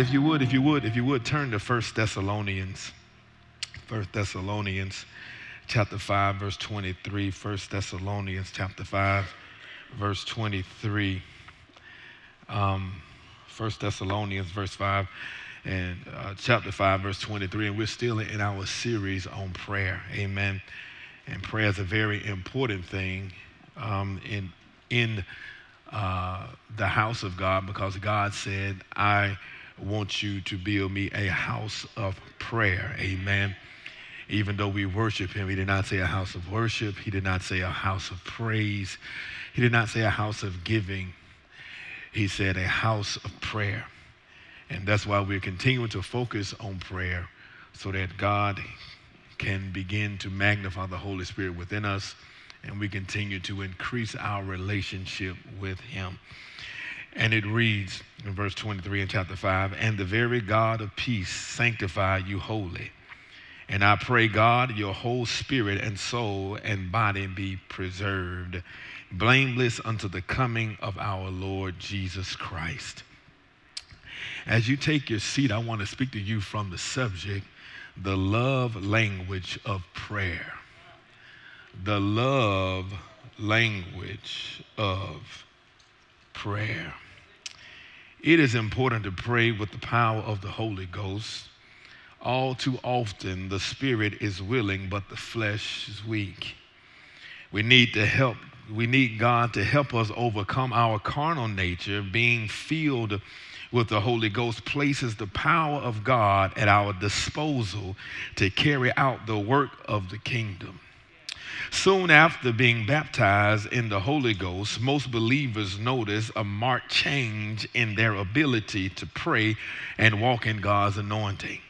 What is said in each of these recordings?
If you would, if you would, if you would, turn to 1 Thessalonians. 1 Thessalonians chapter 5, verse 23. 1 Thessalonians chapter 5, verse 23. Um, 1 Thessalonians, verse 5, and uh, chapter 5, verse 23. And we're still in our series on prayer. Amen. And prayer is a very important thing um, in, in uh, the house of God because God said, I want you to build me a house of prayer. Amen. Even though we worship him, he did not say a house of worship. He did not say a house of praise. He did not say a house of giving. He said a house of prayer. And that's why we're continuing to focus on prayer so that God can begin to magnify the Holy Spirit within us and we continue to increase our relationship with him. And it reads in verse 23 in chapter 5 And the very God of peace sanctify you wholly. And I pray, God, your whole spirit and soul and body be preserved, blameless unto the coming of our Lord Jesus Christ. As you take your seat, I want to speak to you from the subject, the love language of prayer. The love language of prayer. It is important to pray with the power of the Holy Ghost. All too often, the spirit is willing, but the flesh is weak. We need to help. We need God to help us overcome our carnal nature. Being filled with the Holy Ghost places the power of God at our disposal to carry out the work of the kingdom. Soon after being baptized in the Holy Ghost, most believers notice a marked change in their ability to pray and walk in God's anointing.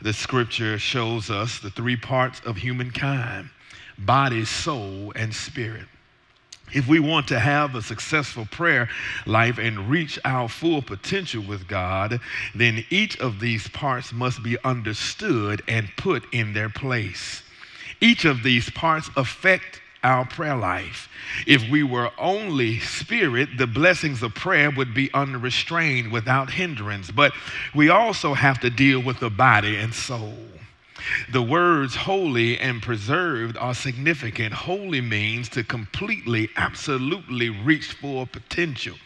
The scripture shows us the three parts of humankind body, soul, and spirit. If we want to have a successful prayer life and reach our full potential with God, then each of these parts must be understood and put in their place. Each of these parts affect our prayer life. If we were only spirit, the blessings of prayer would be unrestrained without hindrance. But we also have to deal with the body and soul. The words holy and preserved are significant. Holy means to completely, absolutely reach full potential.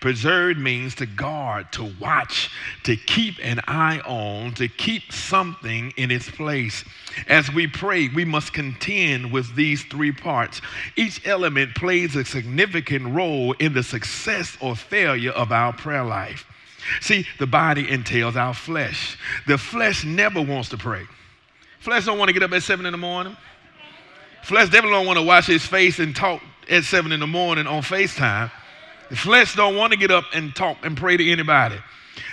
Preserved means to guard, to watch, to keep an eye on, to keep something in its place. As we pray, we must contend with these three parts. Each element plays a significant role in the success or failure of our prayer life. See, the body entails our flesh. The flesh never wants to pray. Flesh don't want to get up at seven in the morning. Flesh definitely don't want to wash his face and talk at seven in the morning on FaceTime. The flesh don't want to get up and talk and pray to anybody.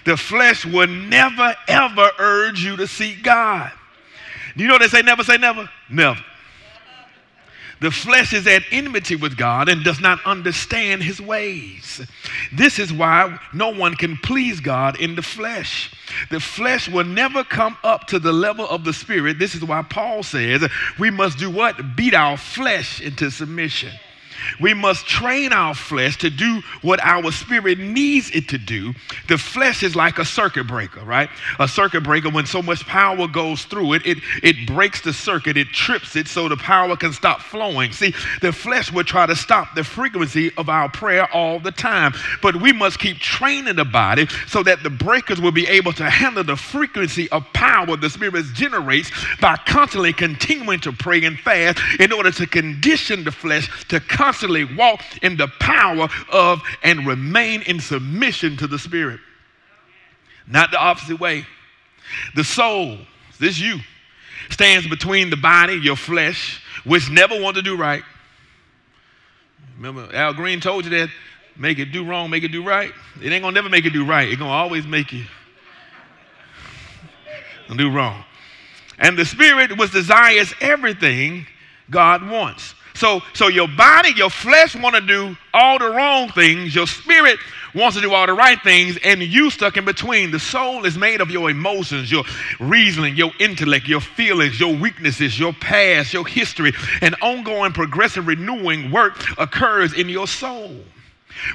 The flesh will never ever urge you to seek God. You know they say never say never? Never. The flesh is at enmity with God and does not understand his ways. This is why no one can please God in the flesh. The flesh will never come up to the level of the spirit. This is why Paul says we must do what? Beat our flesh into submission. We must train our flesh to do what our spirit needs it to do. The flesh is like a circuit breaker, right? A circuit breaker, when so much power goes through it, it, it breaks the circuit, it trips it so the power can stop flowing. See, the flesh would try to stop the frequency of our prayer all the time, but we must keep training the body so that the breakers will be able to handle the frequency of power the spirit generates by constantly continuing to pray and fast in order to condition the flesh to constantly constantly walk in the power of and remain in submission to the Spirit. Not the opposite way. The soul, this you, stands between the body, your flesh, which never want to do right. Remember, Al Green told you that make it do wrong, make it do right. It ain't gonna never make it do right. It's gonna always make you do wrong. And the spirit which desires everything God wants. So, so your body, your flesh want to do all the wrong things. Your spirit wants to do all the right things, and you stuck in between. The soul is made of your emotions, your reasoning, your intellect, your feelings, your weaknesses, your past, your history, and ongoing progressive renewing work occurs in your soul.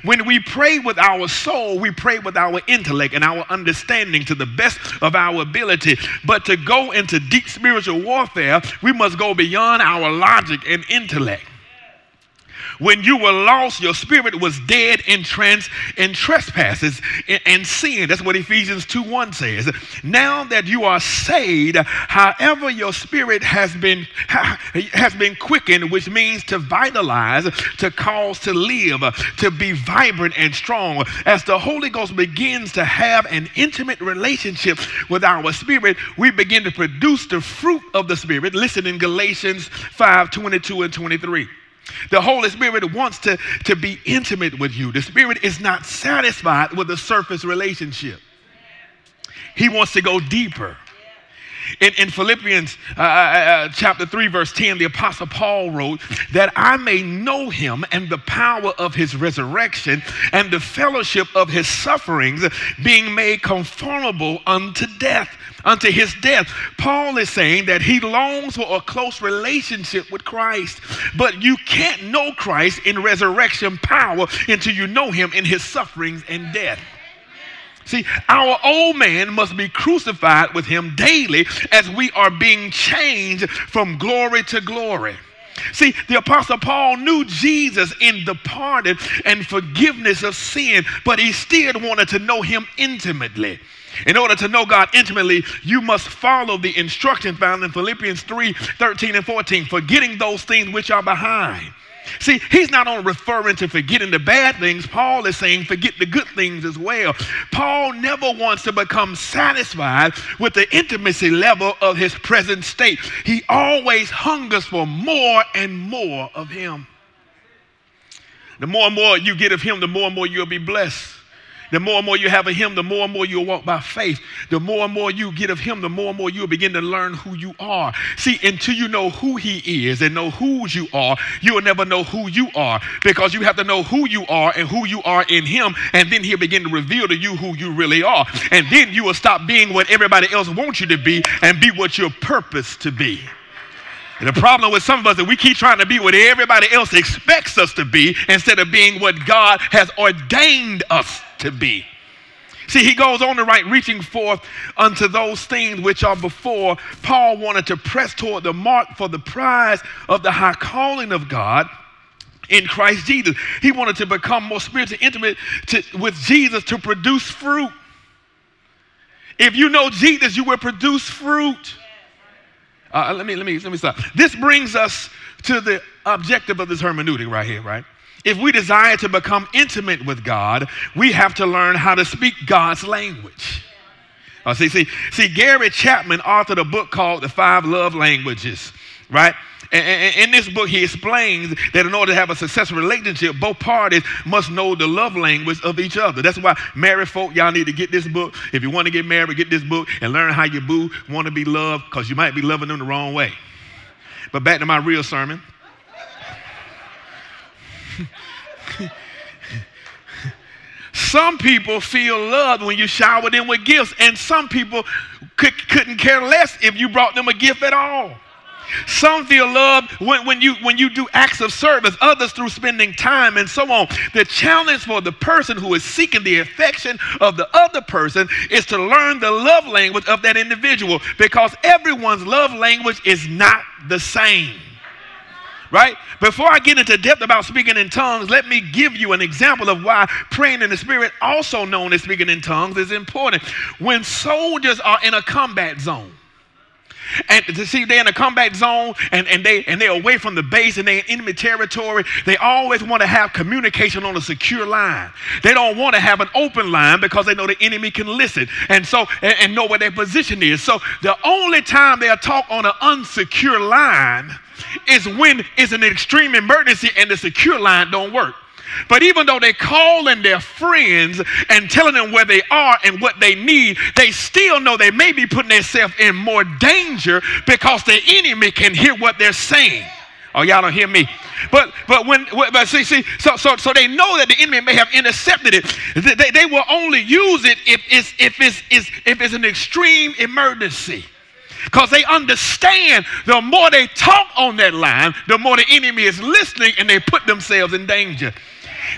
When we pray with our soul, we pray with our intellect and our understanding to the best of our ability. But to go into deep spiritual warfare, we must go beyond our logic and intellect. When you were lost, your spirit was dead in trans in trespasses and sin. That's what Ephesians 2 1 says. Now that you are saved, however, your spirit has been has been quickened, which means to vitalize, to cause to live, to be vibrant and strong. As the Holy Ghost begins to have an intimate relationship with our spirit, we begin to produce the fruit of the spirit. Listen in Galatians 5 22 and 23. The Holy Spirit wants to, to be intimate with you. The Spirit is not satisfied with a surface relationship, He wants to go deeper. In, in Philippians uh, uh, uh, chapter 3, verse 10, the Apostle Paul wrote, That I may know him and the power of his resurrection and the fellowship of his sufferings, being made conformable unto death unto his death. Paul is saying that he longs for a close relationship with Christ, but you can't know Christ in resurrection power until you know him in his sufferings and death. See, our old man must be crucified with him daily as we are being changed from glory to glory. See, the Apostle Paul knew Jesus in the pardon and forgiveness of sin, but he still wanted to know him intimately. In order to know God intimately, you must follow the instruction found in Philippians 3 13 and 14, forgetting those things which are behind. See, he's not only referring to forgetting the bad things, Paul is saying forget the good things as well. Paul never wants to become satisfied with the intimacy level of his present state. He always hungers for more and more of him. The more and more you get of him, the more and more you'll be blessed. The more and more you have of Him, the more and more you'll walk by faith. The more and more you get of Him, the more and more you'll begin to learn who you are. See, until you know who He is and know whose you are, you'll never know who you are because you have to know who you are and who you are in Him, and then He'll begin to reveal to you who you really are. And then you will stop being what everybody else wants you to be and be what you're purposed to be. And the problem with some of us is we keep trying to be what everybody else expects us to be instead of being what God has ordained us to be. See, he goes on to write, reaching forth unto those things which are before. Paul wanted to press toward the mark for the prize of the high calling of God in Christ Jesus. He wanted to become more spiritually intimate to, with Jesus to produce fruit. If you know Jesus, you will produce fruit. Uh, let me let me let me stop. This brings us to the objective of this hermeneutic right here, right? If we desire to become intimate with God, we have to learn how to speak God's language. Uh, see, see, see, Gary Chapman authored a book called The Five Love Languages, right? And in this book, he explains that in order to have a successful relationship, both parties must know the love language of each other. That's why married folk, y'all need to get this book. If you want to get married, get this book and learn how your boo want to be loved because you might be loving them the wrong way. But back to my real sermon. some people feel loved when you shower them with gifts, and some people could, couldn't care less if you brought them a gift at all. Some feel loved when, when, you, when you do acts of service, others through spending time and so on. The challenge for the person who is seeking the affection of the other person is to learn the love language of that individual because everyone's love language is not the same right? Before I get into depth about speaking in tongues, let me give you an example of why praying in the Spirit, also known as speaking in tongues, is important. When soldiers are in a combat zone, and to see they're in a combat zone and, and they and they're away from the base and they're in enemy territory, they always want to have communication on a secure line. They don't want to have an open line because they know the enemy can listen and so and, and know where their position is. So the only time they'll talk on an unsecure line is when it's an extreme emergency and the secure line don't work. But even though they're calling their friends and telling them where they are and what they need, they still know they may be putting themselves in more danger because the enemy can hear what they're saying. Oh, y'all don't hear me. But but when but see see so so so they know that the enemy may have intercepted it. They, they will only use it if it's if it's, it's if it's an extreme emergency. Because they understand the more they talk on that line, the more the enemy is listening and they put themselves in danger.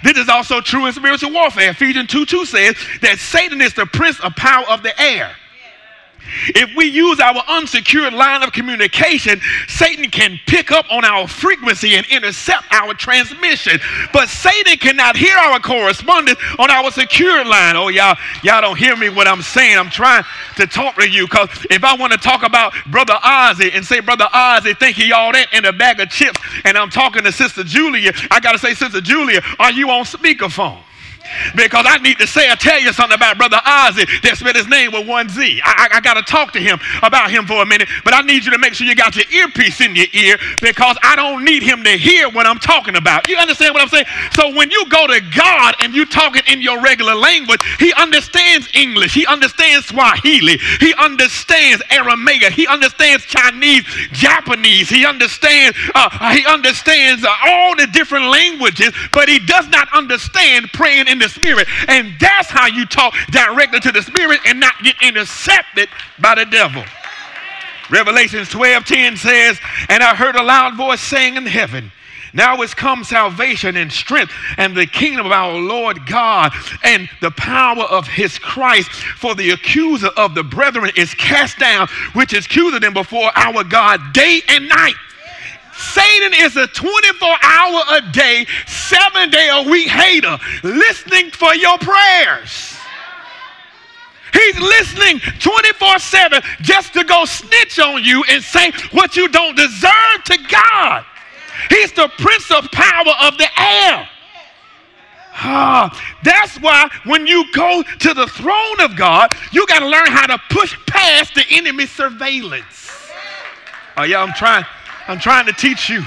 This is also true in spiritual warfare. Ephesians 2 2 says that Satan is the prince of power of the air. If we use our unsecured line of communication, Satan can pick up on our frequency and intercept our transmission. But Satan cannot hear our correspondence on our secured line. Oh, y'all, y'all don't hear me what I'm saying. I'm trying to talk to you because if I want to talk about Brother Ozzy and say, Brother Ozzy, think he all that in a bag of chips, and I'm talking to Sister Julia, I got to say, Sister Julia, are you on speakerphone? Because I need to say or tell you something about Brother Ozzy that spelled his name with one Z. I, I, I got to talk to him about him for a minute, but I need you to make sure you got your earpiece in your ear because I don't need him to hear what I'm talking about. You understand what I'm saying? So when you go to God and you talking in your regular language, he understands English, he understands Swahili, he understands Aramaic, he understands Chinese, Japanese, he understands uh, he understands uh, all the different languages, but he does not understand praying in in the spirit. And that's how you talk directly to the spirit and not get intercepted by the devil. Revelations 12 10 says, And I heard a loud voice saying in heaven, now is come salvation and strength and the kingdom of our Lord God and the power of his Christ. For the accuser of the brethren is cast down, which is accusing them before our God day and night. Satan is a 24 hour a day, seven day a week hater listening for your prayers. He's listening 24 7 just to go snitch on you and say what you don't deserve to God. He's the prince of power of the air. Ah, that's why when you go to the throne of God, you got to learn how to push past the enemy surveillance. Oh, yeah, I'm trying. I'm trying to teach you.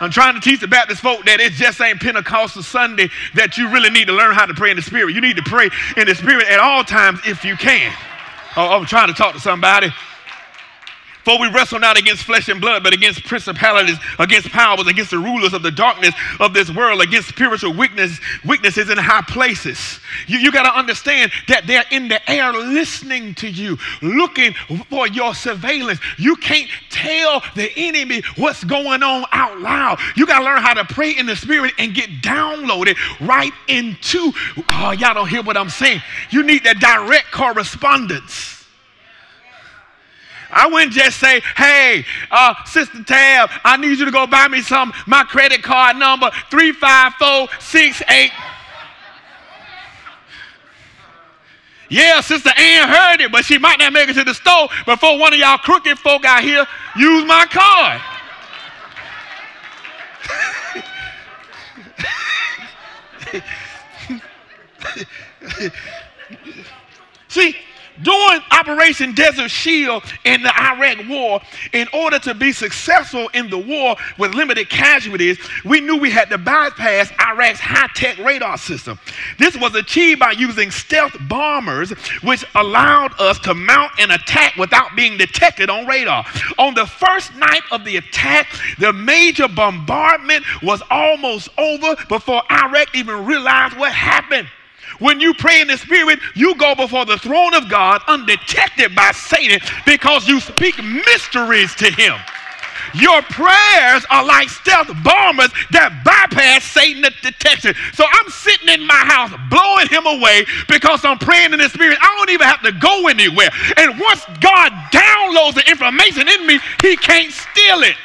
I'm trying to teach the Baptist folk that it just ain't Pentecostal Sunday that you really need to learn how to pray in the Spirit. You need to pray in the Spirit at all times if you can. Oh, I'm trying to talk to somebody. For we wrestle not against flesh and blood, but against principalities, against powers, against the rulers of the darkness of this world, against spiritual weakness, weaknesses in high places. You, you got to understand that they're in the air listening to you, looking for your surveillance. You can't tell the enemy what's going on out loud. You got to learn how to pray in the spirit and get downloaded right into. Oh, y'all don't hear what I'm saying. You need that direct correspondence. I wouldn't just say, hey, uh, Sister Tab, I need you to go buy me some. My credit card number 35468. Yeah, Sister Ann heard it, but she might not make it to the store before one of y'all crooked folk out here use my card. See, during Operation Desert Shield in the Iraq War, in order to be successful in the war with limited casualties, we knew we had to bypass Iraq's high tech radar system. This was achieved by using stealth bombers, which allowed us to mount an attack without being detected on radar. On the first night of the attack, the major bombardment was almost over before Iraq even realized what happened. When you pray in the Spirit, you go before the throne of God undetected by Satan because you speak mysteries to him. Your prayers are like stealth bombers that bypass Satan detection. So I'm sitting in my house blowing him away because I'm praying in the spirit. I don't even have to go anywhere. And once God downloads the information in me, he can't steal it.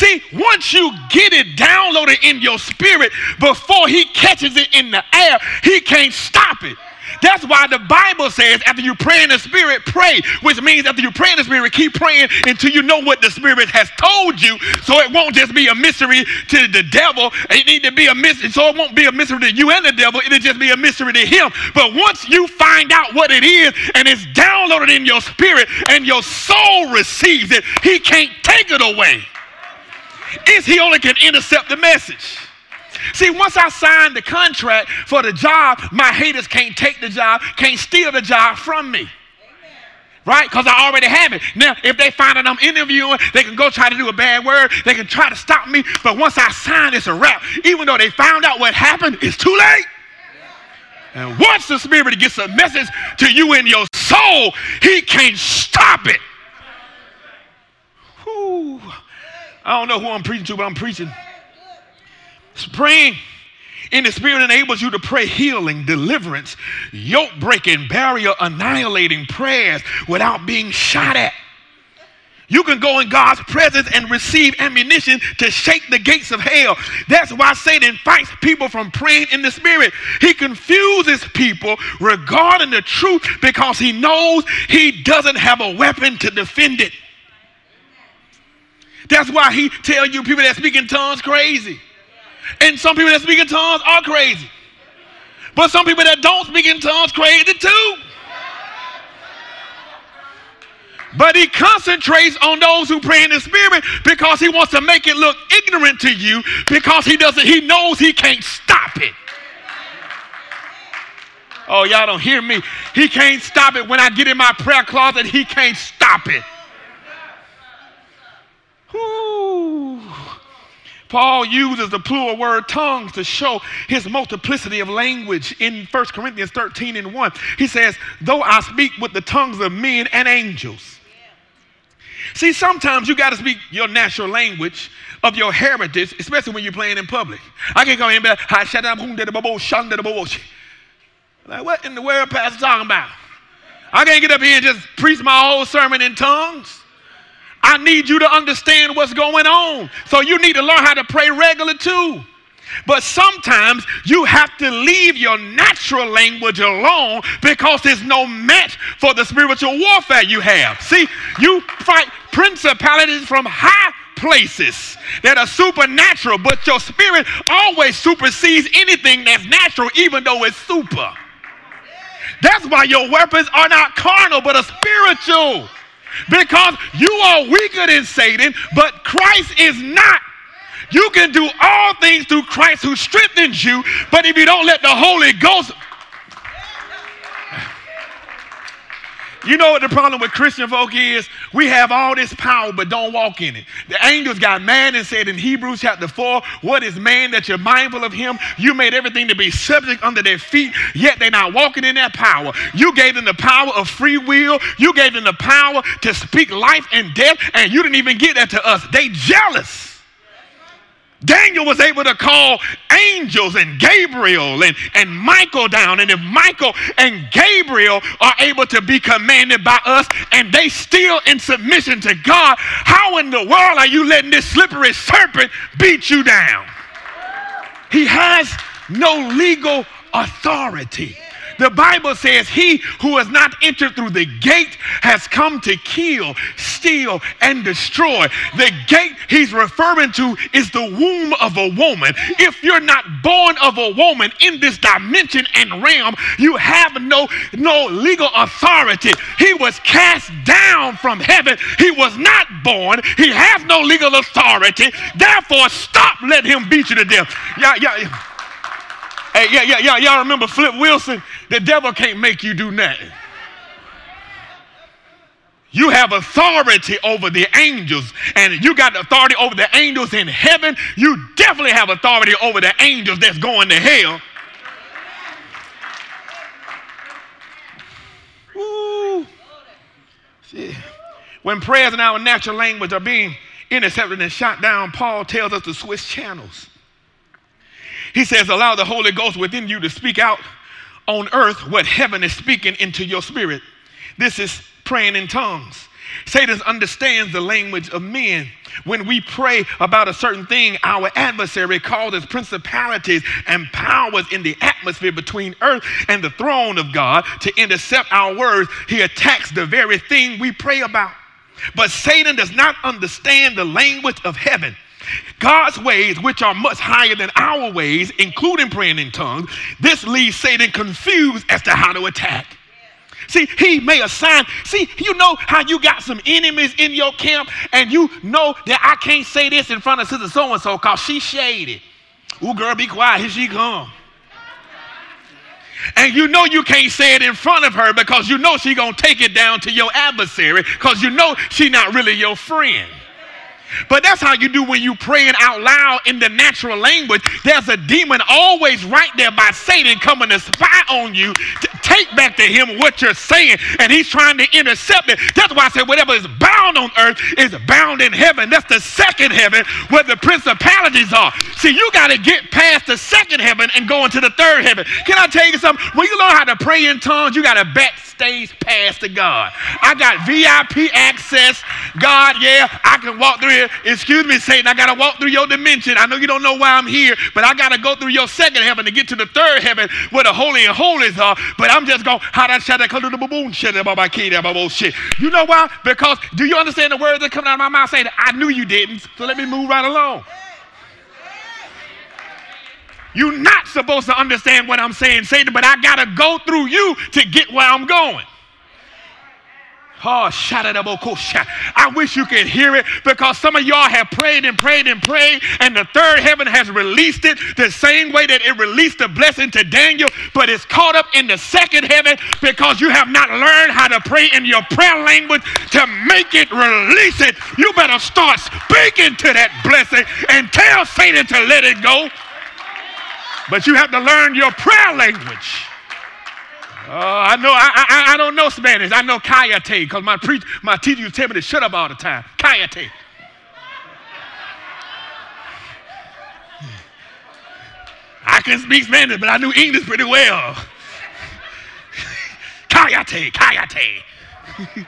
See, once you get it downloaded in your spirit before he catches it in the air, he can't stop it. That's why the Bible says after you pray in the Spirit, pray, which means after you pray in the Spirit, keep praying until you know what the Spirit has told you. So it won't just be a mystery to the devil. It need to be a mystery. So it won't be a mystery to you and the devil. It'll just be a mystery to him. But once you find out what it is and it's downloaded in your spirit and your soul receives it, he can't take it away is he only can intercept the message. See, once I sign the contract for the job, my haters can't take the job, can't steal the job from me. Right? Because I already have it. Now, if they find out I'm interviewing, they can go try to do a bad word. They can try to stop me. But once I sign, it's a wrap. Even though they found out what happened, it's too late. And once the Spirit gets a message to you in your soul, He can't stop it. Whew. I don't know who I'm preaching to, but I'm preaching. Praying in the Spirit enables you to pray healing, deliverance, yoke breaking, barrier annihilating prayers without being shot at. You can go in God's presence and receive ammunition to shake the gates of hell. That's why Satan fights people from praying in the Spirit. He confuses people regarding the truth because he knows he doesn't have a weapon to defend it. That's why he tell you people that speak in tongues crazy. And some people that speak in tongues are crazy. But some people that don't speak in tongues crazy too. But he concentrates on those who pray in the spirit because he wants to make it look ignorant to you because he doesn't he knows he can't stop it. Oh, y'all don't hear me. He can't stop it. When I get in my prayer closet, he can't stop it. Whew. Paul uses the plural word tongues to show his multiplicity of language in 1 Corinthians 13 and 1. He says, Though I speak with the tongues of men and angels. See, sometimes you got to speak your natural language of your heritage, especially when you're playing in public. I can't come in and be like, like, what in the world Pastor talking about? I can't get up here and just preach my whole sermon in tongues. I need you to understand what's going on. So you need to learn how to pray regular too. But sometimes you have to leave your natural language alone because there's no match for the spiritual warfare you have. See, you fight principalities from high places that are supernatural, but your spirit always supersedes anything that's natural, even though it's super. That's why your weapons are not carnal, but are spiritual. Because you are weaker than Satan, but Christ is not. You can do all things through Christ who strengthens you, but if you don't let the Holy Ghost You know what the problem with Christian folk is? We have all this power, but don't walk in it. The angels got mad and said in Hebrews chapter 4, What is man that you're mindful of him? You made everything to be subject under their feet, yet they're not walking in that power. You gave them the power of free will, you gave them the power to speak life and death, and you didn't even get that to us. They jealous. Daniel was able to call angels and Gabriel and, and Michael down. And if Michael and Gabriel are able to be commanded by us and they still in submission to God, how in the world are you letting this slippery serpent beat you down? He has no legal authority. The Bible says, He who has not entered through the gate has come to kill, steal, and destroy. The gate he's referring to is the womb of a woman. If you're not born of a woman in this dimension and realm, you have no, no legal authority. He was cast down from heaven. He was not born. He has no legal authority. Therefore, stop letting him beat you to death. Yeah, yeah. Hey, yeah, yeah, yeah. Y'all remember Flip Wilson? The devil can't make you do nothing. You have authority over the angels, and you got authority over the angels in heaven. You definitely have authority over the angels that's going to hell. Ooh. See, when prayers in our natural language are being intercepted and shot down, Paul tells us to switch channels. He says, Allow the Holy Ghost within you to speak out on earth what heaven is speaking into your spirit. This is praying in tongues. Satan understands the language of men. When we pray about a certain thing, our adversary causes principalities and powers in the atmosphere between earth and the throne of God to intercept our words. He attacks the very thing we pray about. But Satan does not understand the language of heaven. God's ways, which are much higher than our ways, including praying in tongues, this leaves Satan confused as to how to attack. See, he may assign. See, you know how you got some enemies in your camp, and you know that I can't say this in front of sister so and so because she's shady. Ooh, girl, be quiet. Here she come. And you know you can't say it in front of her because you know she's going to take it down to your adversary because you know she's not really your friend. But that's how you do when you praying out loud in the natural language. There's a demon always right there by Satan coming to spy on you, t- take back to him what you're saying, and he's trying to intercept it. That's why I said whatever is bound on earth is bound in heaven. That's the second heaven where the principalities are. See, you got to get past the second heaven and go into the third heaven. Can I tell you something? When you learn how to pray in tongues, you got to backstage pass to God. I got VIP access. God, yeah, I can walk through here. Excuse me, Satan, I got to walk through your dimension. I know you don't know why I'm here, but I got to go through your second heaven to get to the third heaven where the holy and holies are. But I'm just going, how that come to the baboon, shut You know why? Because do you understand the words that come out of my mouth saying, I knew you didn't, so let me move right along. You're not supposed to understand what I'm saying, Satan, but I got to go through you to get where I'm going. Oh, shout it up, I wish you could hear it because some of y'all have prayed and prayed and prayed, and the third heaven has released it the same way that it released the blessing to Daniel, but it's caught up in the second heaven because you have not learned how to pray in your prayer language to make it release it. You better start speaking to that blessing and tell Satan to let it go. But you have to learn your prayer language. Oh, I know. I, I, I don't know Spanish. I know Kayate because my preach, my teacher used to tell me to shut up all the time. Kayate. I can speak Spanish, but I knew English pretty well. Kayate, Kayate.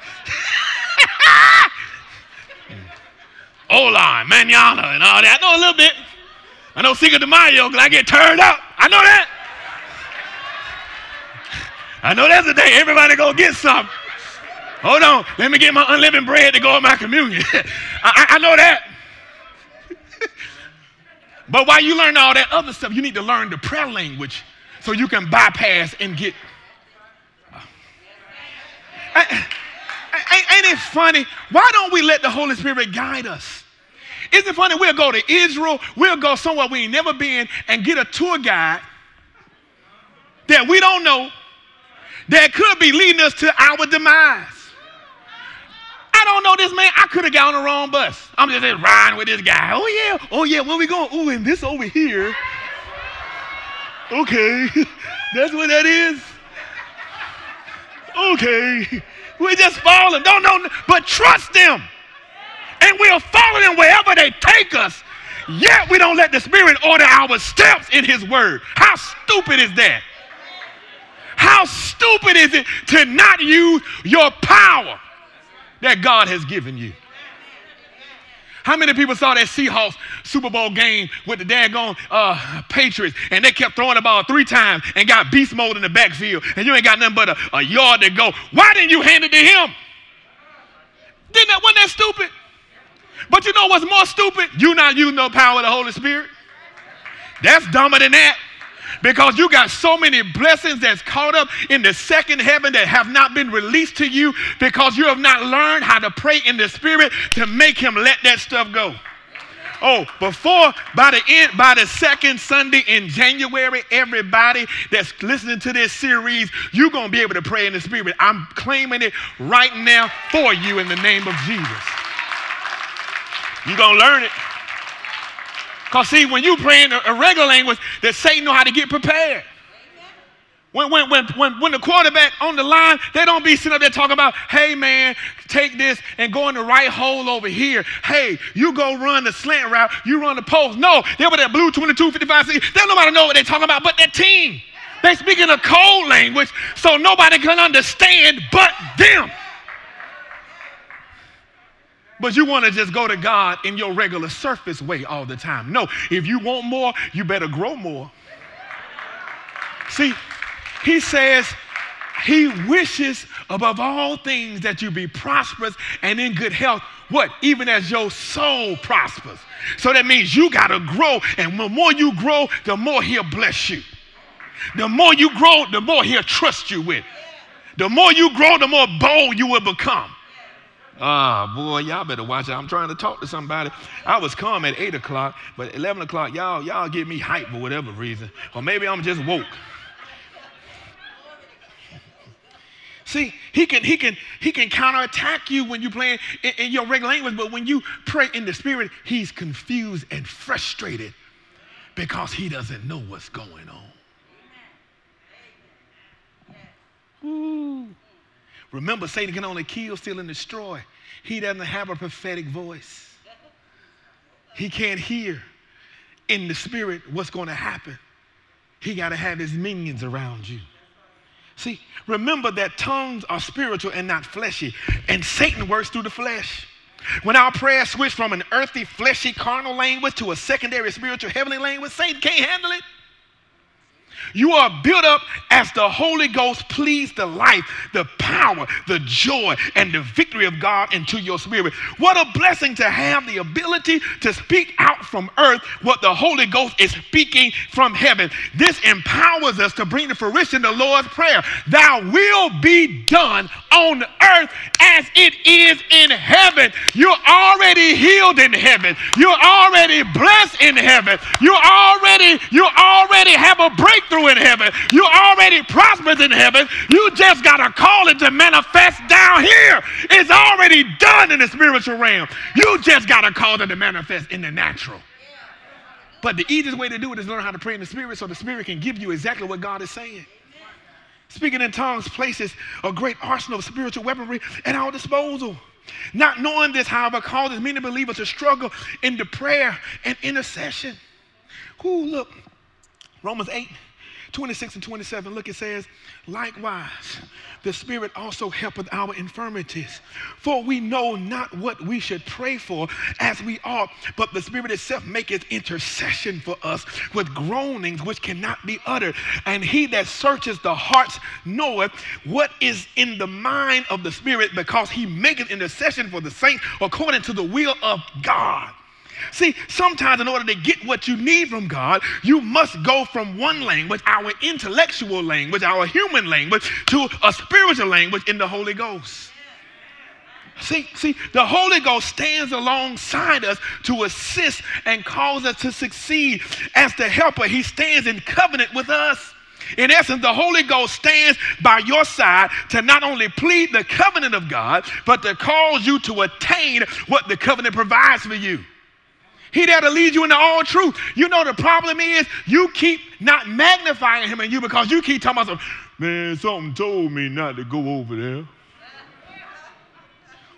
Hola, manana, and all that. I know a little bit. I know Cinco de Mayo because I get turned up. I know that. I know that's the day everybody gonna get something. Hold on, let me get my unleavened bread to go in my communion. I, I, know that. but while you learn all that other stuff, you need to learn the prayer language so you can bypass and get. Uh, uh, uh, ain't it funny? Why don't we let the Holy Spirit guide us? Isn't it funny? We'll go to Israel, we'll go somewhere we ain't never been and get a tour guide that we don't know that could be leading us to our demise. I don't know this man. I could have got on the wrong bus. I'm just riding with this guy. Oh, yeah. Oh, yeah. Where we going? Ooh, and this over here. Okay. That's what that is. Okay. We're just following. Don't know, but trust them. And we'll follow them wherever they take us. Yet we don't let the Spirit order our steps in His Word. How stupid is that? How stupid is it to not use your power that God has given you? How many people saw that Seahawks Super Bowl game with the daggone uh, Patriots and they kept throwing the ball three times and got beast mode in the backfield and you ain't got nothing but a, a yard to go? Why didn't you hand it to him? Didn't that, wasn't that stupid? But you know what's more stupid? You not using no power of the Holy Spirit. That's dumber than that because you got so many blessings that's caught up in the second heaven that have not been released to you because you have not learned how to pray in the spirit to make him let that stuff go. Oh, before by the end, by the second Sunday in January, everybody that's listening to this series, you're gonna be able to pray in the spirit. I'm claiming it right now for you in the name of Jesus. You're gonna learn it. Because see, when you pray in a regular language, that Satan know how to get prepared. When, when, when, when, when the quarterback on the line, they don't be sitting up there talking about, hey man, take this and go in the right hole over here. Hey, you go run the slant route, you run the post. No, they were that blue 22, 55 They don't nobody know what they're talking about but their team. They speak in a code language so nobody can understand but them. But you want to just go to God in your regular surface way all the time. No, if you want more, you better grow more. See, he says, he wishes above all things that you be prosperous and in good health. What? Even as your soul prospers. So that means you got to grow. And the more you grow, the more he'll bless you. The more you grow, the more he'll trust you with. The more you grow, the more bold you will become. Ah, oh, boy, y'all better watch out. I'm trying to talk to somebody. I was calm at 8 o'clock, but 11 o'clock, y'all, y'all get me hype for whatever reason. Or maybe I'm just woke. See, he can he can he can counterattack you when you play in, in your regular language, but when you pray in the spirit, he's confused and frustrated because he doesn't know what's going on. Ooh. Remember, Satan can only kill, steal, and destroy. He doesn't have a prophetic voice. He can't hear in the spirit what's going to happen. He got to have his minions around you. See, remember that tongues are spiritual and not fleshy, and Satan works through the flesh. When our prayers switch from an earthly, fleshy, carnal language to a secondary spiritual, heavenly language, Satan can't handle it. You are built up as the Holy Ghost pleads the life, the power, the joy, and the victory of God into your spirit. What a blessing to have the ability to speak out from earth what the Holy Ghost is speaking from heaven. This empowers us to bring to fruition the Lord's Prayer Thy will be done on earth as it is in heaven. You're already healed in heaven. You're already blessed in heaven. You already, you already have a breakthrough in heaven. You already prospered in heaven. You just got to call it to manifest down here. It's already done in the spiritual realm. You just got to call it to manifest in the natural. But the easiest way to do it is learn how to pray in the spirit so the spirit can give you exactly what God is saying. Speaking in tongues places a great arsenal of spiritual weaponry at our disposal. Not knowing this, however, causes many believers to struggle in the prayer and intercession. Ooh, look, Romans 8 26 and 27, look, it says, Likewise, the Spirit also helpeth our infirmities. For we know not what we should pray for as we ought, but the Spirit itself maketh intercession for us with groanings which cannot be uttered. And he that searches the hearts knoweth what is in the mind of the Spirit, because he maketh intercession for the saints according to the will of God. See, sometimes in order to get what you need from God, you must go from one language, our intellectual language, our human language, to a spiritual language in the Holy Ghost. See, see, the Holy Ghost stands alongside us to assist and cause us to succeed. As the helper, he stands in covenant with us. In essence, the Holy Ghost stands by your side to not only plead the covenant of God, but to cause you to attain what the covenant provides for you. He there to lead you into all truth. You know the problem is you keep not magnifying him in you because you keep talking about, man, something told me not to go over there.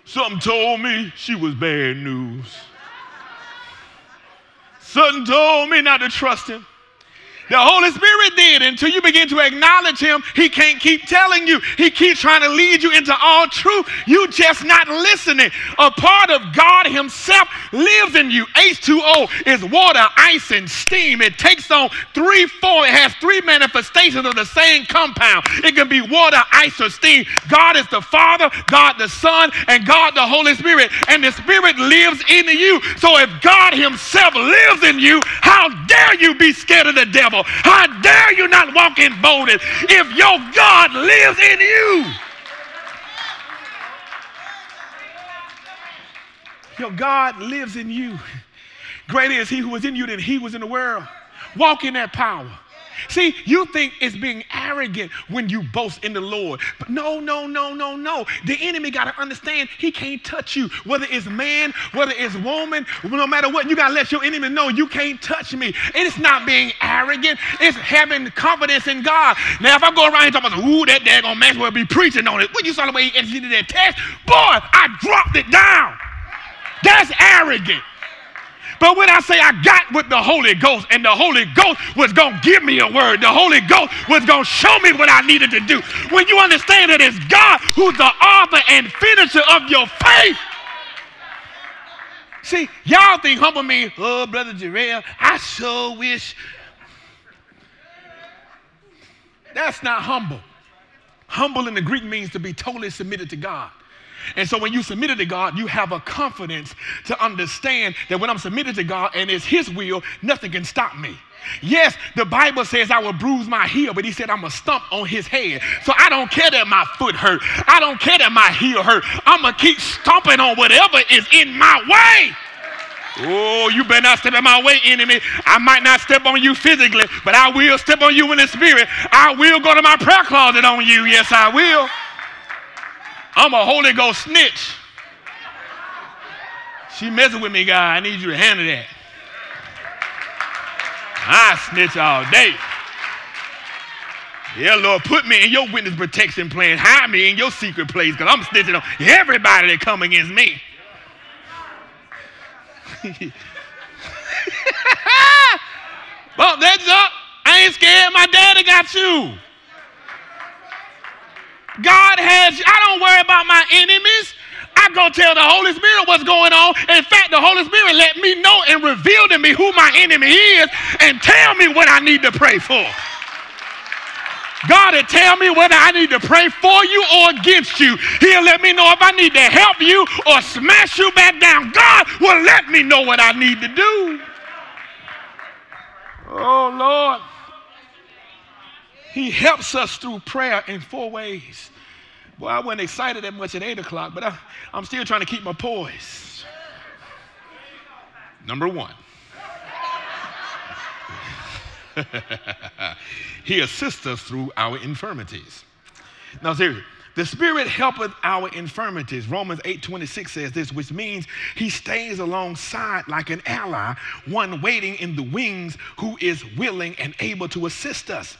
Something told me she was bad news. Something told me not to trust him. The Holy Spirit did. Until you begin to acknowledge Him, He can't keep telling you. He keeps trying to lead you into all truth. You just not listening. A part of God Himself lives in you. H2O is water, ice, and steam. It takes on three, four. It has three manifestations of the same compound. It can be water, ice, or steam. God is the Father, God the Son, and God the Holy Spirit. And the Spirit lives in you. So if God Himself lives in you, how dare you be scared of the devil? Devil. How dare you not walk in boldness if your God lives in you? Your God lives in you. Greater is he who was in you than he was in the world. Walk in that power. See, you think it's being arrogant when you boast in the Lord. But no, no, no, no, no. The enemy got to understand he can't touch you. Whether it's man, whether it's woman, no matter what, you got to let your enemy know you can't touch me. It's not being arrogant, it's having confidence in God. Now, if I go around here talking about, ooh, that daggone man will be preaching on it. When you saw the way he executed that test, boy, I dropped it down. That's arrogant. But when I say I got with the Holy Ghost and the Holy Ghost was going to give me a word, the Holy Ghost was going to show me what I needed to do. When you understand that it's God who's the author and finisher of your faith. See, y'all think humble means, oh, Brother Jarrell, I sure wish. That's not humble. Humble in the Greek means to be totally submitted to God. And so when you submitted to God, you have a confidence to understand that when I'm submitted to God and it's His will, nothing can stop me. Yes, the Bible says I will bruise my heel, but he said I'm to stomp on his head. So I don't care that my foot hurt. I don't care that my heel hurt. I'm going to keep stomping on whatever is in my way. Oh, you better not step in my way, enemy. I might not step on you physically, but I will step on you in the spirit. I will go to my prayer closet on you. Yes, I will. I'm a Holy Ghost snitch. She messing with me, God. I need you to handle that. I snitch all day. Yeah, Lord, put me in your witness protection plan. Hide me in your secret place because I'm snitching on everybody that come against me. Well, that's up. I ain't scared. My daddy got you. God has. I don't worry about my enemies. I go tell the Holy Spirit what's going on. In fact, the Holy Spirit let me know and reveal to me who my enemy is and tell me what I need to pray for. God will tell me whether I need to pray for you or against you. He'll let me know if I need to help you or smash you back down. God will let me know what I need to do. Oh, Lord. He helps us through prayer in four ways. Boy, I wasn't excited that much at 8 o'clock, but I, I'm still trying to keep my poise. Number one, he assists us through our infirmities. Now, seriously, the Spirit helpeth our infirmities. Romans 8 26 says this, which means he stays alongside like an ally, one waiting in the wings who is willing and able to assist us.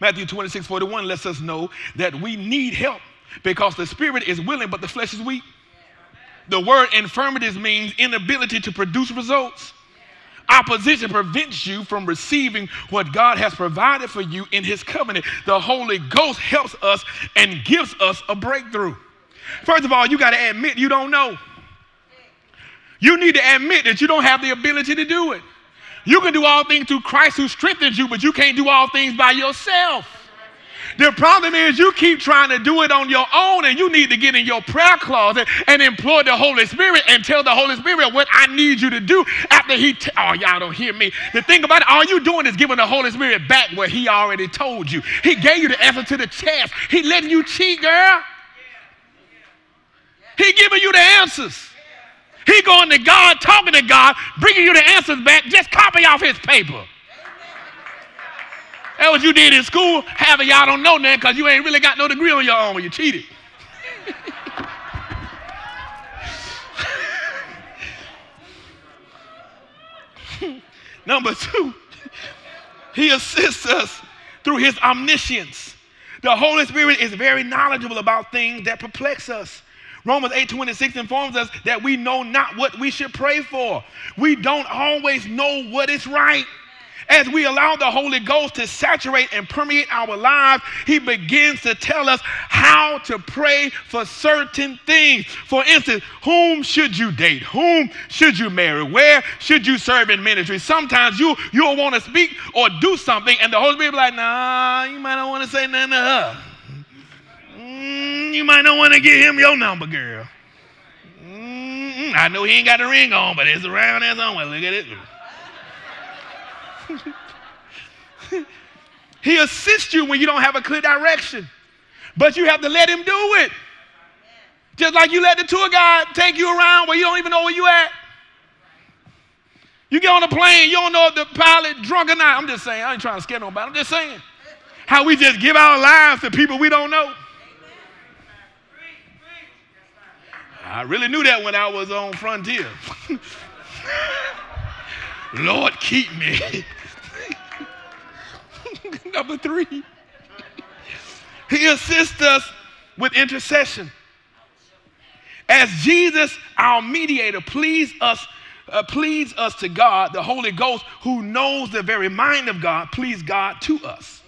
Matthew 26 41 lets us know that we need help because the Spirit is willing, but the flesh is weak. The word infirmities means inability to produce results. Opposition prevents you from receiving what God has provided for you in His covenant. The Holy Ghost helps us and gives us a breakthrough. First of all, you got to admit you don't know. You need to admit that you don't have the ability to do it. You can do all things through Christ who strengthens you, but you can't do all things by yourself. The problem is you keep trying to do it on your own, and you need to get in your prayer closet and employ the Holy Spirit and tell the Holy Spirit what I need you to do after He. T- oh, y'all don't hear me. The thing about it, all you doing is giving the Holy Spirit back what He already told you. He gave you the answer to the test. He letting you cheat, girl. He giving you the answers. He going to God, talking to God, bringing you the answers back. Just copy off His paper. That's what you did in school. Half of y'all don't know that because you ain't really got no degree on your own you cheated. Number two, he assists us through his omniscience. The Holy Spirit is very knowledgeable about things that perplex us. Romans 8 26 informs us that we know not what we should pray for. We don't always know what is right. As we allow the Holy Ghost to saturate and permeate our lives, He begins to tell us how to pray for certain things. For instance, whom should you date? Whom should you marry? Where should you serve in ministry? Sometimes you, you'll want to speak or do something, and the Holy Spirit will be like, nah, you might not want to say nothing to her. Mm, you might not want to give him your number, girl. Mm, I know he ain't got the ring on, but it's around there somewhere. Look at it. he assists you when you don't have a clear direction, but you have to let him do it. Just like you let the tour guide take you around where you don't even know where you at. You get on a plane, you don't know if the pilot drunk or not. I'm just saying, I ain't trying to scare nobody. I'm just saying how we just give our lives to people we don't know. I really knew that when I was on Frontier. Lord, keep me. Number three, he assists us with intercession. As Jesus, our mediator, pleads us, uh, pleads us to God, the Holy Ghost, who knows the very mind of God, pleads God to us.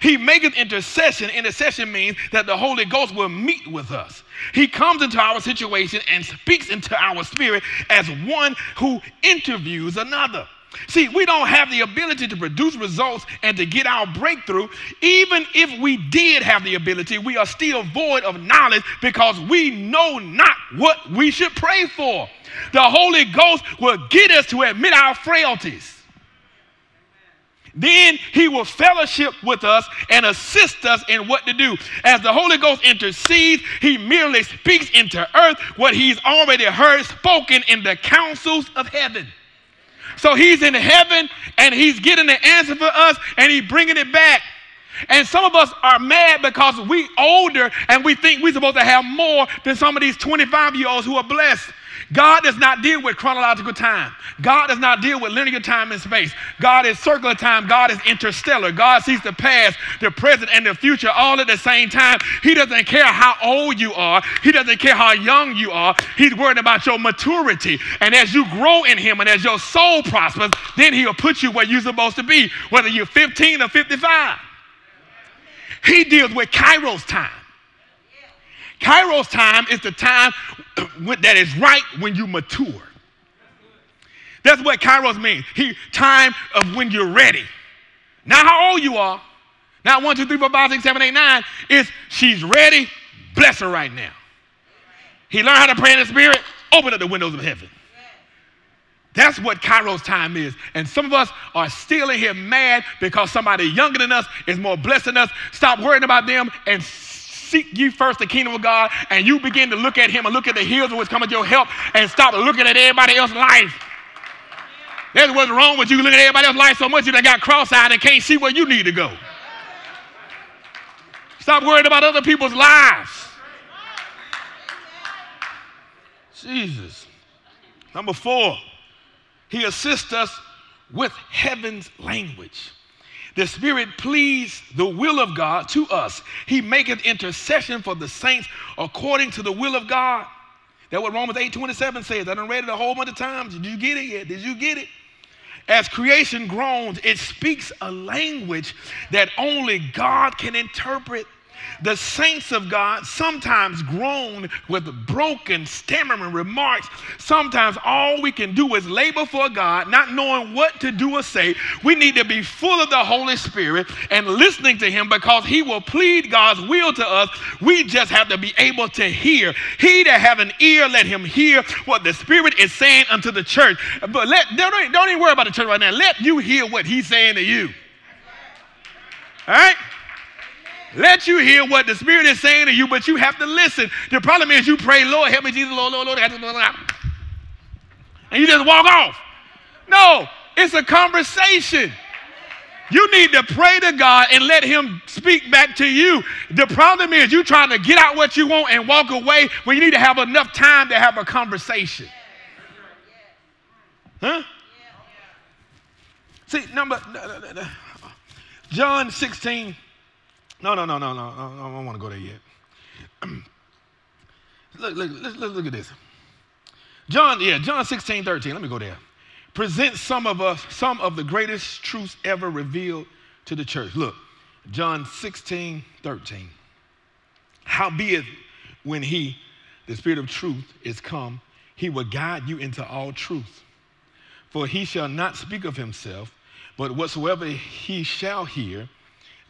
He maketh intercession. Intercession means that the Holy Ghost will meet with us. He comes into our situation and speaks into our spirit as one who interviews another. See, we don't have the ability to produce results and to get our breakthrough. Even if we did have the ability, we are still void of knowledge because we know not what we should pray for. The Holy Ghost will get us to admit our frailties. Then he will fellowship with us and assist us in what to do. As the Holy Ghost intercedes, he merely speaks into earth what he's already heard spoken in the councils of heaven. So he's in heaven and he's getting the answer for us and he's bringing it back. And some of us are mad because we older and we think we're supposed to have more than some of these 25 year olds who are blessed. God does not deal with chronological time. God does not deal with linear time and space. God is circular time. God is interstellar. God sees the past, the present, and the future all at the same time. He doesn't care how old you are, He doesn't care how young you are. He's worried about your maturity. And as you grow in Him and as your soul prospers, then He'll put you where you're supposed to be, whether you're 15 or 55. He deals with Kairos time. Kairos time is the time that is right when you mature. That's what Kairos means. He time of when you're ready. Not how old you are. Not one, two, three, four, five, six, seven, eight, nine. It's she's ready. Bless her right now. He learned how to pray in the spirit. Open up the windows of heaven. That's what Kairos time is. And some of us are still in here mad because somebody younger than us is more than us. Stop worrying about them and seek ye first the kingdom of God. And you begin to look at him and look at the hills of which cometh your help and stop looking at everybody else's life. There's what's wrong with you looking at everybody else's life so much you done got cross-eyed and can't see where you need to go. Stop worrying about other people's lives. Jesus. Number four. He assists us with heaven's language. The Spirit pleads the will of God to us. He maketh intercession for the saints according to the will of God. That's what Romans 8 27 says. I done read it a whole bunch of times. Did you get it yet? Did you get it? As creation groans, it speaks a language that only God can interpret the saints of God sometimes groan with broken, stammering remarks. Sometimes all we can do is lay before God, not knowing what to do or say. We need to be full of the Holy Spirit and listening to Him because He will plead God's will to us. We just have to be able to hear. He that have an ear, let him hear what the Spirit is saying unto the church. But let don't, don't even worry about the church right now. Let you hear what He's saying to you. All right? Let you hear what the Spirit is saying to you, but you have to listen. The problem is you pray, Lord, help me, Jesus, Lord, Lord, Lord, and you just walk off. No, it's a conversation. You need to pray to God and let Him speak back to you. The problem is you trying to get out what you want and walk away when you need to have enough time to have a conversation. Huh? See, number John 16. No, no, no, no, no. I don't want to go there yet. look, look, let's, look at this. John, yeah, John 16, 13. Let me go there. Present some of us, some of the greatest truths ever revealed to the church. Look, John 16, 13. Howbeit, when he, the Spirit of truth, is come, he will guide you into all truth. For he shall not speak of himself, but whatsoever he shall hear,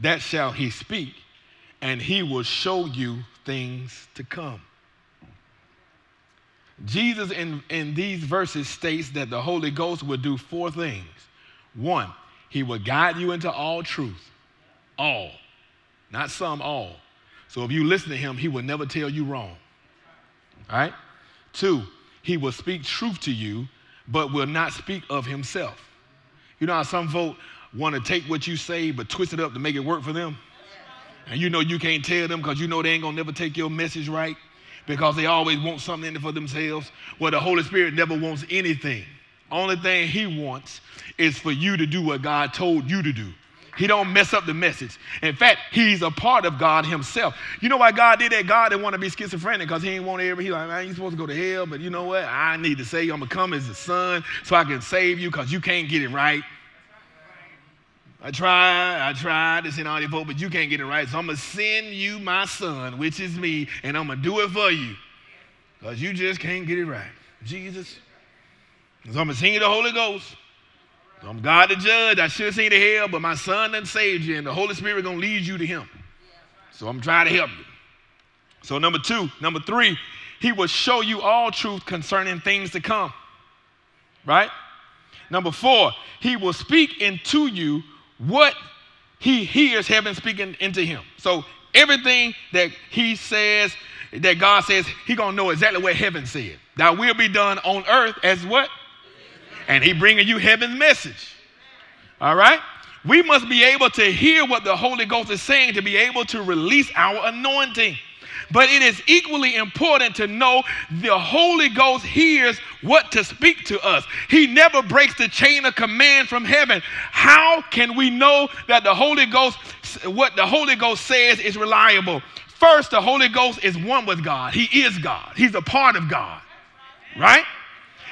that shall he speak, and he will show you things to come. Jesus in, in these verses states that the Holy Ghost will do four things. One, he will guide you into all truth. All. Not some, all. So if you listen to him, he will never tell you wrong. All right? Two, he will speak truth to you, but will not speak of himself. You know how some folk want to take what you say but twist it up to make it work for them? And you know you can't tell them because you know they ain't gonna never take your message right because they always want something in it for themselves. Well, the Holy Spirit never wants anything. Only thing he wants is for you to do what God told you to do. He don't mess up the message. In fact, he's a part of God himself. You know why God did that? God didn't want to be schizophrenic because he ain't want every. He like, man, you supposed to go to hell, but you know what? I need to say I'm gonna come as a son so I can save you because you can't get it right. I tried, I tried to send all these folks, but you can't get it right. So I'm going to send you my son, which is me, and I'm going to do it for you. Because you just can't get it right. Jesus. So I'm going to send you the Holy Ghost. I'm God the judge. I should send you to hell, but my son done saved you, and the Holy Spirit going to lead you to him. So I'm trying to help you. So number two, number three, he will show you all truth concerning things to come. Right? Number four, he will speak into you what he hears heaven speaking into him. So everything that he says, that God says, he gonna know exactly what heaven said. That will be done on earth as what? And he bringing you heaven's message. All right? We must be able to hear what the Holy Ghost is saying to be able to release our anointing. But it is equally important to know the Holy Ghost hears what to speak to us. He never breaks the chain of command from heaven. How can we know that the Holy Ghost, what the Holy Ghost says, is reliable? First, the Holy Ghost is one with God. He is God. He's a part of God. Right?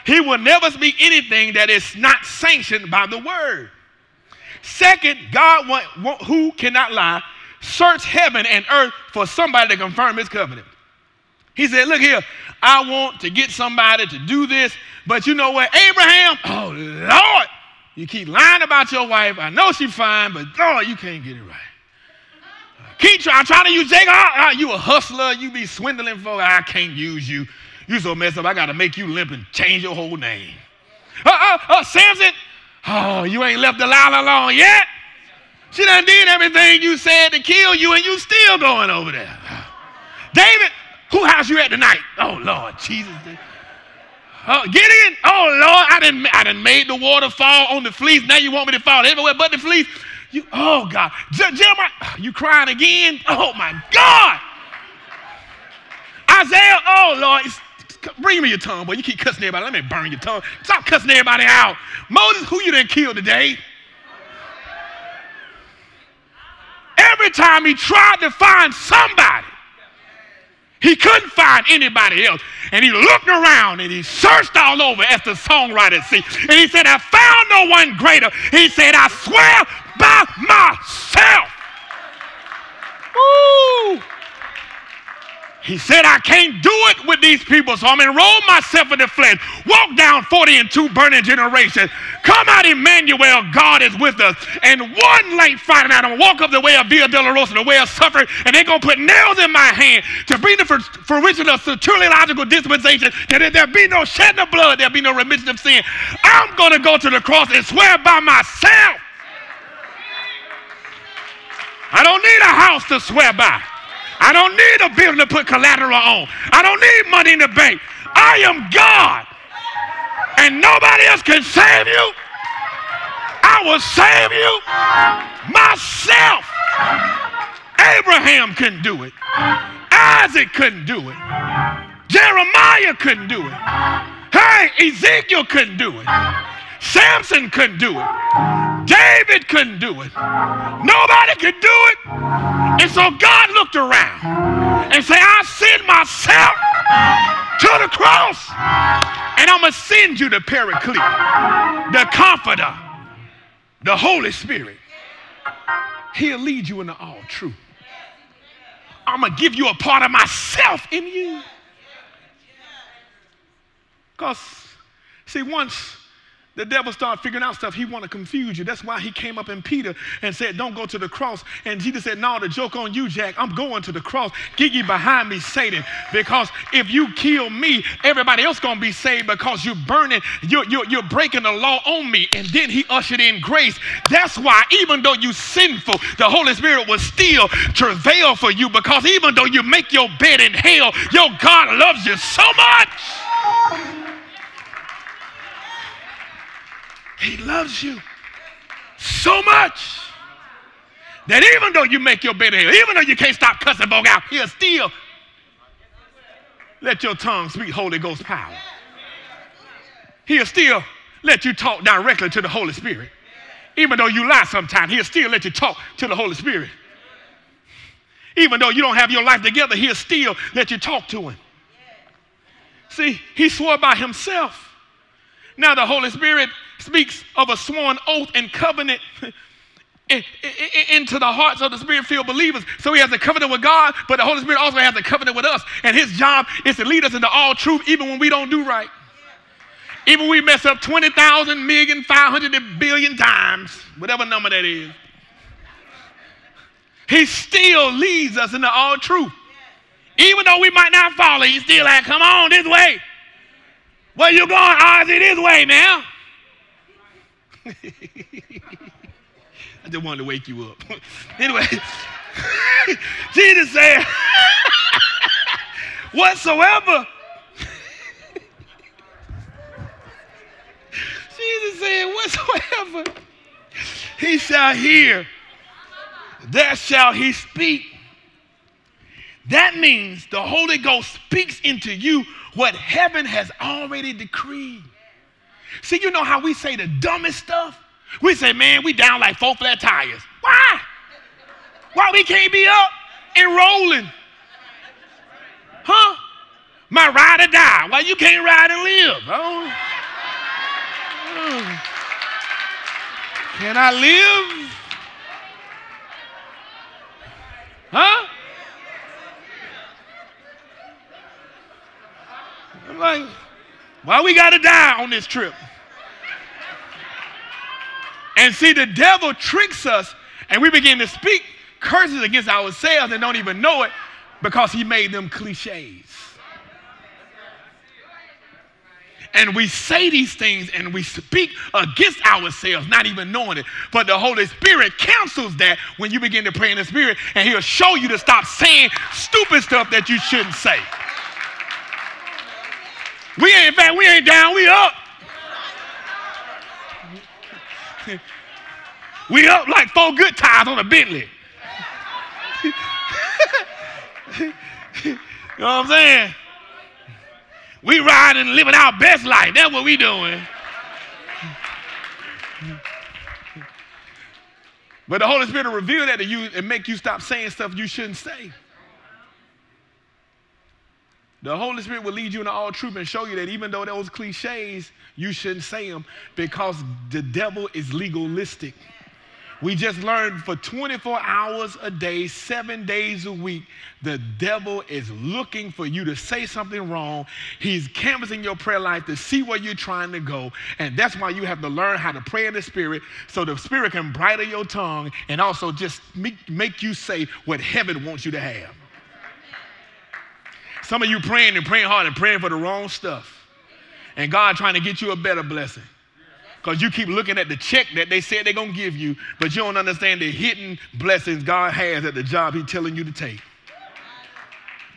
He will never speak anything that is not sanctioned by the word. Second, God, who cannot lie, search heaven and earth for somebody to confirm his covenant. He said, Look here, I want to get somebody to do this, but you know what? Abraham, oh Lord, you keep lying about your wife. I know she's fine, but Lord, you can't get it right. Keep trying, trying to use Jacob. Oh, you a hustler. You be swindling folks. I can't use you. You so messed up. I got to make you limp and change your whole name. Uh, uh, uh, Samson. Oh, you ain't left Delilah alone yet. She done did everything you said to kill you, and you still going over there. David, who house you at tonight? Oh Lord, Jesus. Oh, Gideon. Oh Lord, I didn't I didn't made the water fall on the fleece. Now you want me to fall everywhere but the fleece. You, oh God, Je- Jeremiah, you crying again? Oh my God. Isaiah, oh Lord, bring me your tongue, boy. You keep cussing everybody. Let me burn your tongue. Stop cussing everybody out. Moses, who you done killed today? Every time he tried to find somebody, he couldn't find anybody else. And he looked around and he searched all over as the songwriter see. And he said, I found no one greater. He said, I swear by myself. He said, I can't do it with these people, so I'm enroll myself in the flesh. Walk down 40 and two burning generations. Come out, Emmanuel, God is with us. And one late Friday night, I'm to walk up the way of Via Dolorosa, the way of suffering, and they're to put nails in my hand to bring the fruition of soteriological dispensation, that if there be no shedding of blood, there'll be no remission of sin. I'm to go to the cross and swear by myself. I don't need a house to swear by. I don't need a building to put collateral on. I don't need money in the bank. I am God. And nobody else can save you. I will save you myself. Abraham couldn't do it. Isaac couldn't do it. Jeremiah couldn't do it. Hey, Ezekiel couldn't do it. Samson couldn't do it. David couldn't do it. Nobody could do it. And so God looked around and said, I send myself to the cross. And I'm going to send you the paraclete, the comforter, the Holy Spirit. He'll lead you into all truth. I'm going to give you a part of myself in you. Because, see, once the devil started figuring out stuff. He want to confuse you. That's why he came up in Peter and said, Don't go to the cross. And Jesus said, No, the joke on you, Jack. I'm going to the cross. Get behind me, Satan. Because if you kill me, everybody else going to be saved because you're burning, you're, you're, you're breaking the law on me. And then he ushered in grace. That's why, even though you sinful, the Holy Spirit will still travail for you because even though you make your bed in hell, your God loves you so much. He loves you so much that even though you make your bed hell, even though you can't stop cussing folk out, he'll still let your tongue speak Holy Ghost power. He'll still let you talk directly to the Holy Spirit. Even though you lie sometimes, he'll still let you talk to the Holy Spirit. Even though you don't have your life together, he'll still let you talk to him. See, he swore by himself. Now the Holy Spirit speaks of a sworn oath and covenant into the hearts of the spirit filled believers. So he has a covenant with God, but the Holy Spirit also has a covenant with us. And his job is to lead us into all truth, even when we don't do right. Even when we mess up 20,000 million, 500 billion times, whatever number that is. He still leads us into all truth. Even though we might not follow, he still like, come on this way. Where you going? Ozzy, this way now. I just wanted to wake you up. anyway, Jesus said, whatsoever. Jesus said, whatsoever he shall hear, that shall he speak. That means the Holy Ghost speaks into you what heaven has already decreed. See, you know how we say the dumbest stuff? We say, man, we down like four flat tires. Why? Why we can't be up and rolling? Huh? My ride or die. Why you can't ride and live? Oh. Can I live? Huh? I'm like, why we got to die on this trip? And see, the devil tricks us, and we begin to speak curses against ourselves and don't even know it because he made them cliches. And we say these things and we speak against ourselves, not even knowing it. But the Holy Spirit cancels that when you begin to pray in the Spirit, and He'll show you to stop saying stupid stuff that you shouldn't say. We ain't, in fact, we ain't down, we up. we up like four good tires on a Bentley. you know what I'm saying? We riding and living our best life. That's what we doing. But the Holy Spirit will reveal that to you and make you stop saying stuff you shouldn't say. The Holy Spirit will lead you into all truth and show you that even though those cliches, you shouldn't say them because the devil is legalistic. We just learned for 24 hours a day, seven days a week, the devil is looking for you to say something wrong. He's canvassing your prayer life to see where you're trying to go. And that's why you have to learn how to pray in the Spirit so the Spirit can bridle your tongue and also just make, make you say what heaven wants you to have. Some of you praying and praying hard and praying for the wrong stuff. And God trying to get you a better blessing. Because you keep looking at the check that they said they're going to give you, but you don't understand the hidden blessings God has at the job He's telling you to take.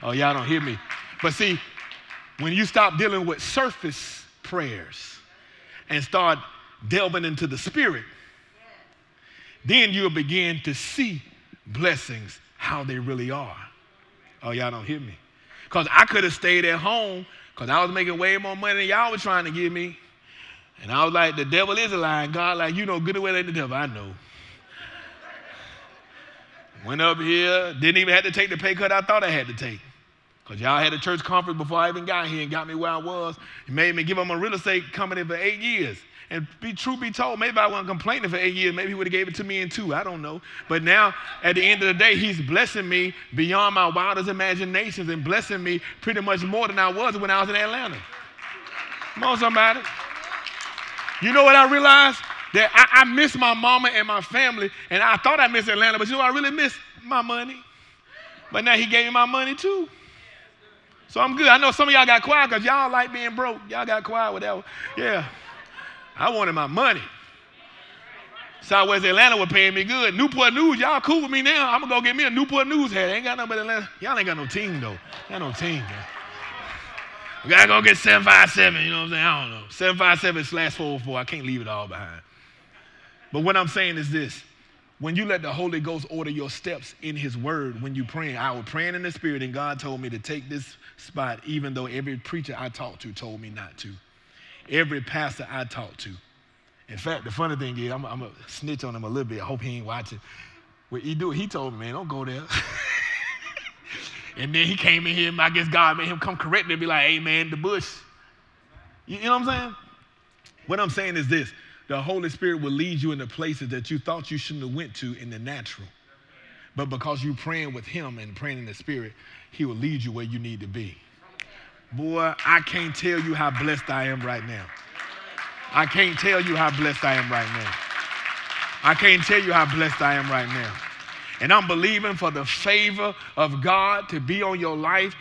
Oh, y'all don't hear me. But see, when you stop dealing with surface prayers and start delving into the spirit, then you'll begin to see blessings how they really are. Oh, y'all don't hear me. Because I could have stayed at home because I was making way more money than y'all were trying to give me. And I was like, the devil is a lie. God, like, you know good and well ain't the devil. I know. Went up here, didn't even have to take the pay cut I thought I had to take. Because y'all had a church conference before I even got here and got me where I was. It made me give him a real estate company for eight years. And be true be told, maybe I wasn't complaining for eight years. Maybe he would have gave it to me in two. I don't know. But now, at the end of the day, he's blessing me beyond my wildest imaginations and blessing me pretty much more than I was when I was in Atlanta. Come on, somebody. You know what I realized? That I, I miss my mama and my family, and I thought I missed Atlanta, but you know I really miss my money. But now he gave me my money too. So I'm good. I know some of y'all got quiet because y'all like being broke. Y'all got quiet with that. one. Yeah. I wanted my money. Southwest Atlanta was paying me good. Newport News, y'all cool with me now. I'm gonna go get me a Newport News hat. Ain't got no but Atlanta. Y'all ain't got no team though. Got no team. We gotta go get 757, you know what I'm saying? I don't know. 757 slash 404. I can't leave it all behind. But what I'm saying is this when you let the Holy Ghost order your steps in His Word, when you praying, I was praying in the Spirit, and God told me to take this spot, even though every preacher I talked to told me not to. Every pastor I talked to. In fact, the funny thing is, I'm, I'm gonna snitch on him a little bit. I hope he ain't watching. What he do? He told me, man, don't go there. And then he came in here, I guess God made him come correct and be like, hey man, the bush. You, you know what I'm saying? What I'm saying is this the Holy Spirit will lead you into places that you thought you shouldn't have went to in the natural. But because you're praying with him and praying in the spirit, he will lead you where you need to be. Boy, I can't tell you how blessed I am right now. I can't tell you how blessed I am right now. I can't tell you how blessed I am right now. And I'm believing for the favor of God to be on your life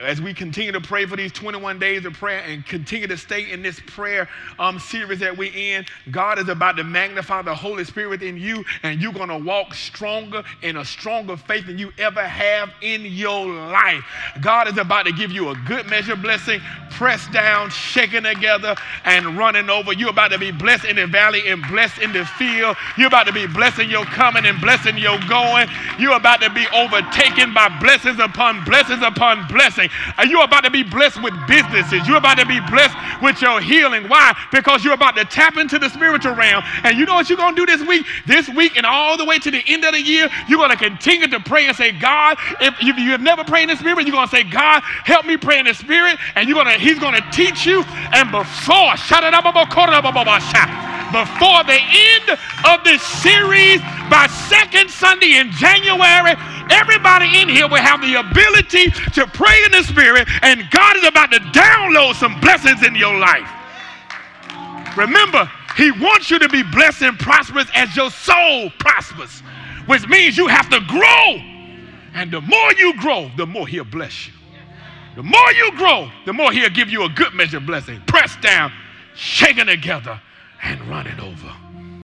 as we continue to pray for these 21 days of prayer and continue to stay in this prayer um, series that we're in, God is about to magnify the Holy Spirit in you, and you're going to walk stronger in a stronger faith than you ever have in your life. God is about to give you a good measure blessing, pressed down, shaken together, and running over. You're about to be blessed in the valley and blessed in the field. You're about to be blessing your coming and blessing your going You're about to be overtaken by blessings upon blessings upon blessing. You're about to be blessed with businesses. You're about to be blessed with your healing. Why? Because you're about to tap into the spiritual realm. And you know what you're going to do this week? This week and all the way to the end of the year, you're going to continue to pray and say, God, if you have never prayed in the spirit, you're going to say, God, help me pray in the spirit. And you're going to, he's going to teach you. And before, shout it up, before the end of this series, by second Sunday in January, everybody in here will have the ability to pray in the Spirit, and God is about to download some blessings in your life. Remember, He wants you to be blessed and prosperous as your soul prospers, which means you have to grow. And the more you grow, the more He'll bless you. The more you grow, the more He'll give you a good measure of blessing. Pressed down, shaken together, and running over.